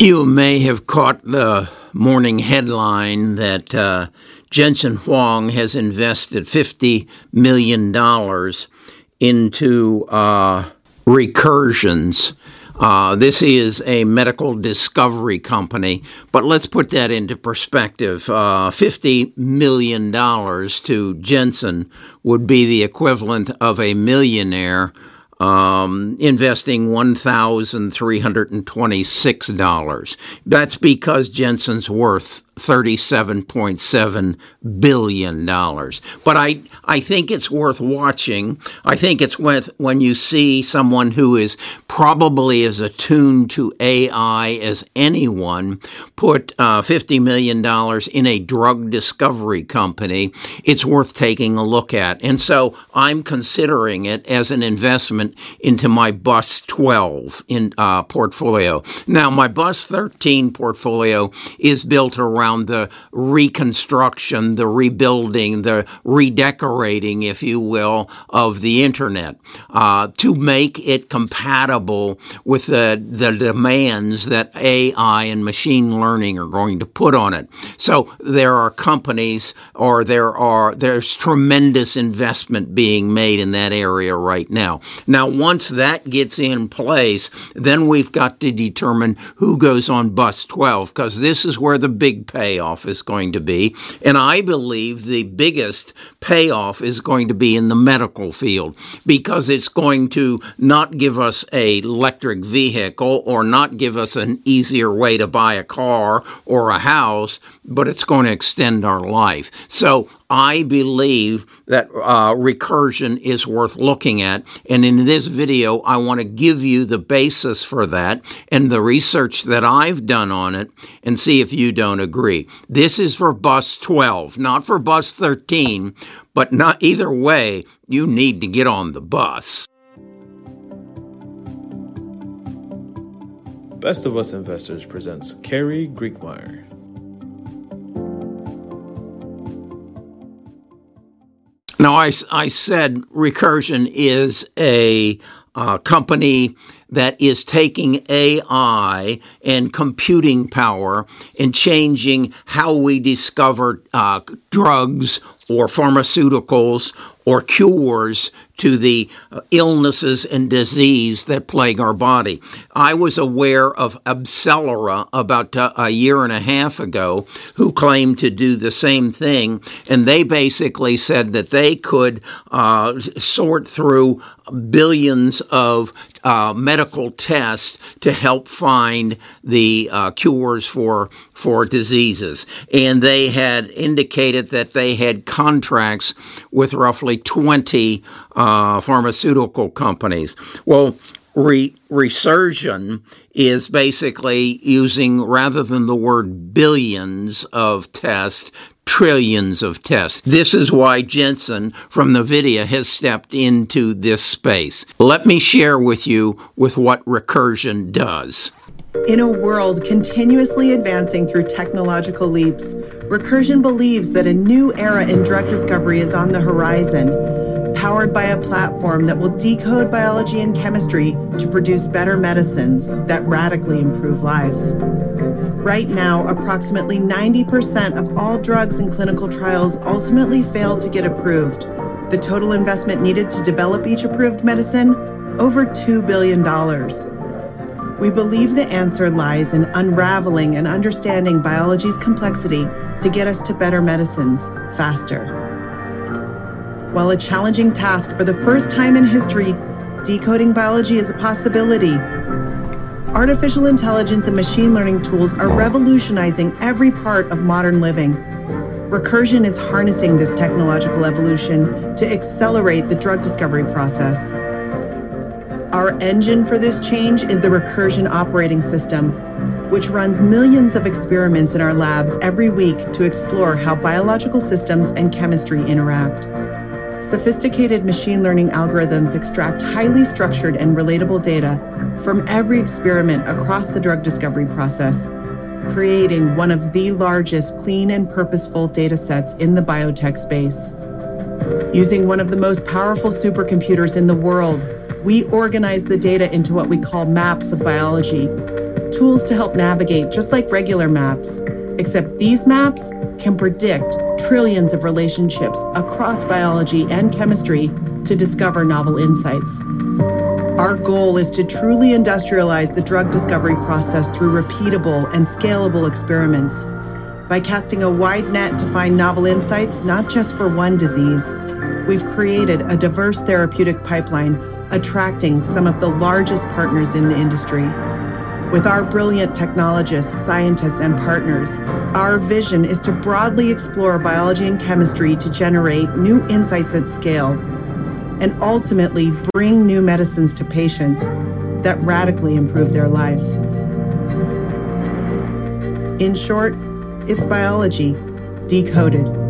You may have caught the morning headline that uh, Jensen Huang has invested $50 million into uh, recursions. Uh, this is a medical discovery company, but let's put that into perspective. Uh, $50 million to Jensen would be the equivalent of a millionaire um, investing $1,326. That's because Jensen's worth $37.7 billion. But I, I think it's worth watching. I think it's with, when you see someone who is probably as attuned to AI as anyone put uh, $50 million in a drug discovery company, it's worth taking a look at. And so I'm considering it as an investment into my Bus 12 in uh, portfolio. Now, my Bus 13 portfolio is built around around the reconstruction, the rebuilding, the redecorating, if you will, of the internet uh, to make it compatible with the, the demands that AI and machine learning are going to put on it. So there are companies or there are there's tremendous investment being made in that area right now. Now once that gets in place, then we've got to determine who goes on bus 12 because this is where the big payoff is going to be. And I believe the biggest payoff is going to be in the medical field because it's going to not give us a electric vehicle or not give us an easier way to buy a car or a house, but it's going to extend our life. So I believe that uh, recursion is worth looking at. And in this video, I want to give you the basis for that and the research that I've done on it and see if you don't agree. This is for bus 12, not for bus 13, but not either way, you need to get on the bus. Best of Us Investors presents Carrie Griegmeier. Now, I, I said Recursion is a uh, company that is taking AI and computing power and changing how we discover uh, drugs or pharmaceuticals or cures to the uh, illnesses and disease that plague our body. I was aware of AbCellera about uh, a year and a half ago who claimed to do the same thing, and they basically said that they could uh, sort through billions of uh, medical tests to help find the uh, cures for for diseases, and they had indicated that they had contracts with roughly twenty uh, pharmaceutical companies. Well, re- Recursion is basically using, rather than the word billions of tests, trillions of tests. This is why Jensen from NVIDIA has stepped into this space. Let me share with you with what recursion does. In a world continuously advancing through technological leaps, Recursion believes that a new era in drug discovery is on the horizon powered by a platform that will decode biology and chemistry to produce better medicines that radically improve lives. Right now, approximately 90% of all drugs in clinical trials ultimately fail to get approved. The total investment needed to develop each approved medicine? Over $2 billion. We believe the answer lies in unraveling and understanding biology's complexity to get us to better medicines faster. While a challenging task for the first time in history, decoding biology is a possibility. Artificial intelligence and machine learning tools are revolutionizing every part of modern living. Recursion is harnessing this technological evolution to accelerate the drug discovery process. Our engine for this change is the Recursion operating system, which runs millions of experiments in our labs every week to explore how biological systems and chemistry interact. Sophisticated machine learning algorithms extract highly structured and relatable data from every experiment across the drug discovery process, creating one of the largest clean and purposeful data sets in the biotech space. Using one of the most powerful supercomputers in the world, we organize the data into what we call maps of biology, tools to help navigate just like regular maps, except these maps can predict trillions of relationships across biology and chemistry to discover novel insights. Our goal is to truly industrialize the drug discovery process through repeatable and scalable experiments by casting a wide net to find novel insights, not just for one disease. We've created a diverse therapeutic pipeline, attracting some of the largest partners in the industry. With our brilliant technologists, scientists, and partners, our vision is to broadly explore biology and chemistry to generate new insights at scale and ultimately bring new medicines to patients that radically improve their lives. In short, it's biology decoded.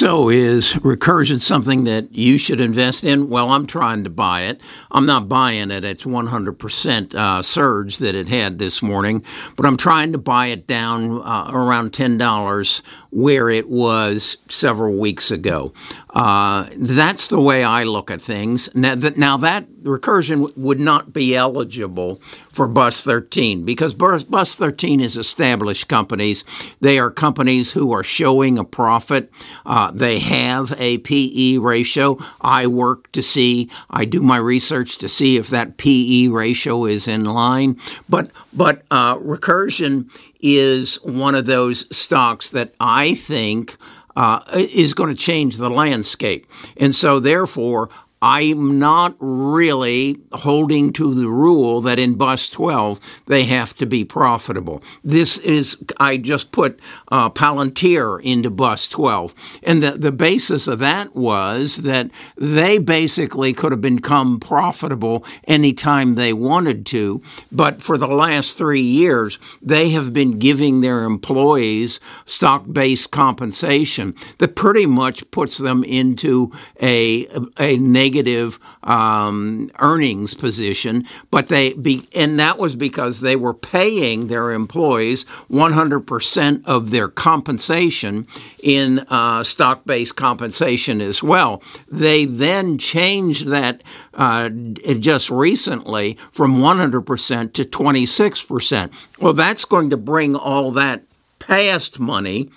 So, is recursion something that you should invest in? Well, I'm trying to buy it. I'm not buying it It's 100% uh, surge that it had this morning, but I'm trying to buy it down uh, around $10 where it was several weeks ago. Uh, that's the way I look at things. Now that, now that recursion would not be eligible for Bus 13 because Bus 13 is established companies. They are companies who are showing a profit. Uh, they have a PE ratio. I work to see, I do my research to see if that PE ratio is in line. But, but uh, recursion is one of those stocks that I think uh, is going to change the landscape. And so, therefore, I'm not really holding to the rule that in bus 12 they have to be profitable. This is, I just put uh, Palantir into bus 12. And the, the basis of that was that they basically could have become profitable anytime they wanted to. But for the last three years, they have been giving their employees stock based compensation that pretty much puts them into a, a negative negative um, earnings position, but they be, and that was because they were paying their employees 100% of their compensation in uh, stock-based compensation as well. They then changed that uh, just recently from 100% to 26%. Well, that's going to bring all that past money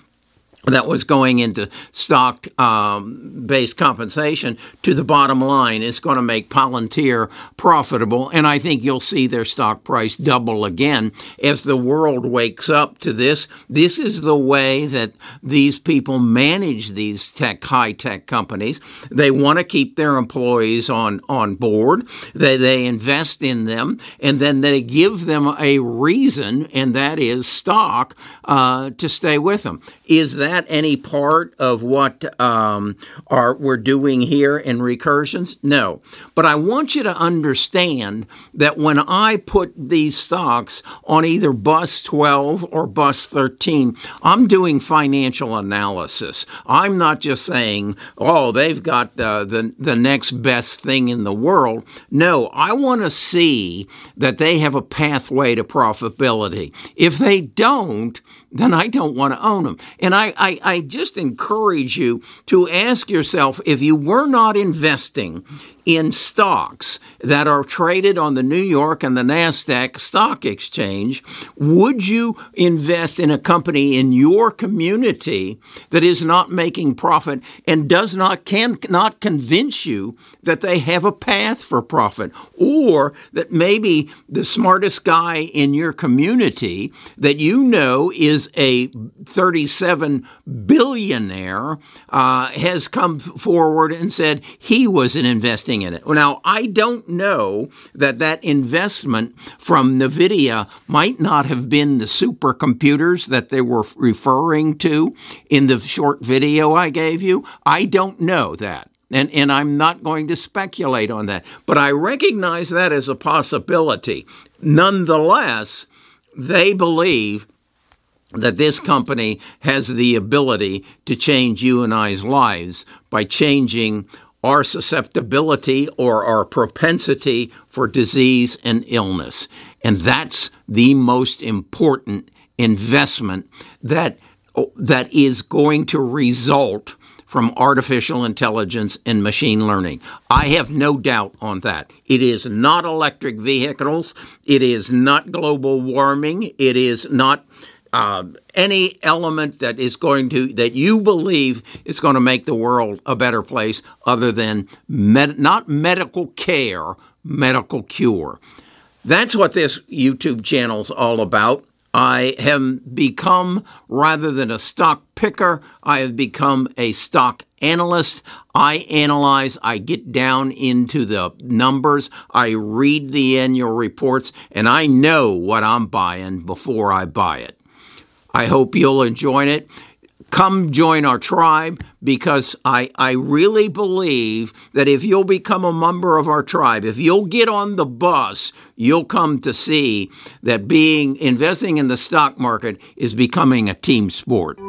that was going into stock um, based compensation to the bottom line is going to make Palantir profitable. And I think you'll see their stock price double again as the world wakes up to this. This is the way that these people manage these tech, high tech companies. They want to keep their employees on, on board. They, they invest in them and then they give them a reason, and that is stock, uh, to stay with them. Is that any part of what um, are we're doing here in recursions? No. But I want you to understand that when I put these stocks on either bus 12 or bus 13, I'm doing financial analysis. I'm not just saying, oh, they've got uh, the, the next best thing in the world. No, I want to see that they have a pathway to profitability. If they don't, then I don't want to own them. And I, I, I just encourage you to ask yourself if you were not investing in stocks that are traded on the New York and the NASDAQ stock exchange, would you invest in a company in your community that is not making profit and does not, can not convince you that they have a path for profit or that maybe the smartest guy in your community that you know is a 37 billionaire uh, has come forward and said he was an investing investing in it. Now, I don't know that that investment from NVIDIA might not have been the supercomputers that they were referring to in the short video I gave you. I don't know that. And, and I'm not going to speculate on that. But I recognize that as a possibility. Nonetheless, they believe that this company has the ability to change you and I's lives by changing our susceptibility or our propensity for disease and illness. And that's the most important investment that, that is going to result from artificial intelligence and machine learning. I have no doubt on that. It is not electric vehicles. It is not global warming. It is not uh, any element that is going to that you believe is going to make the world a better place other than med- not medical care medical cure. That's what this youtube channel's all about. I have become rather than a stock picker i have become a stock analyst. I analyze i get down into the numbers i read the annual reports and i know what i'm buying before i buy it I hope you'll enjoy it. Come join our tribe because I, I really believe that if you'll become a member of our tribe, if you'll get on the bus, you'll come to see that being investing in the stock market is becoming a team sport.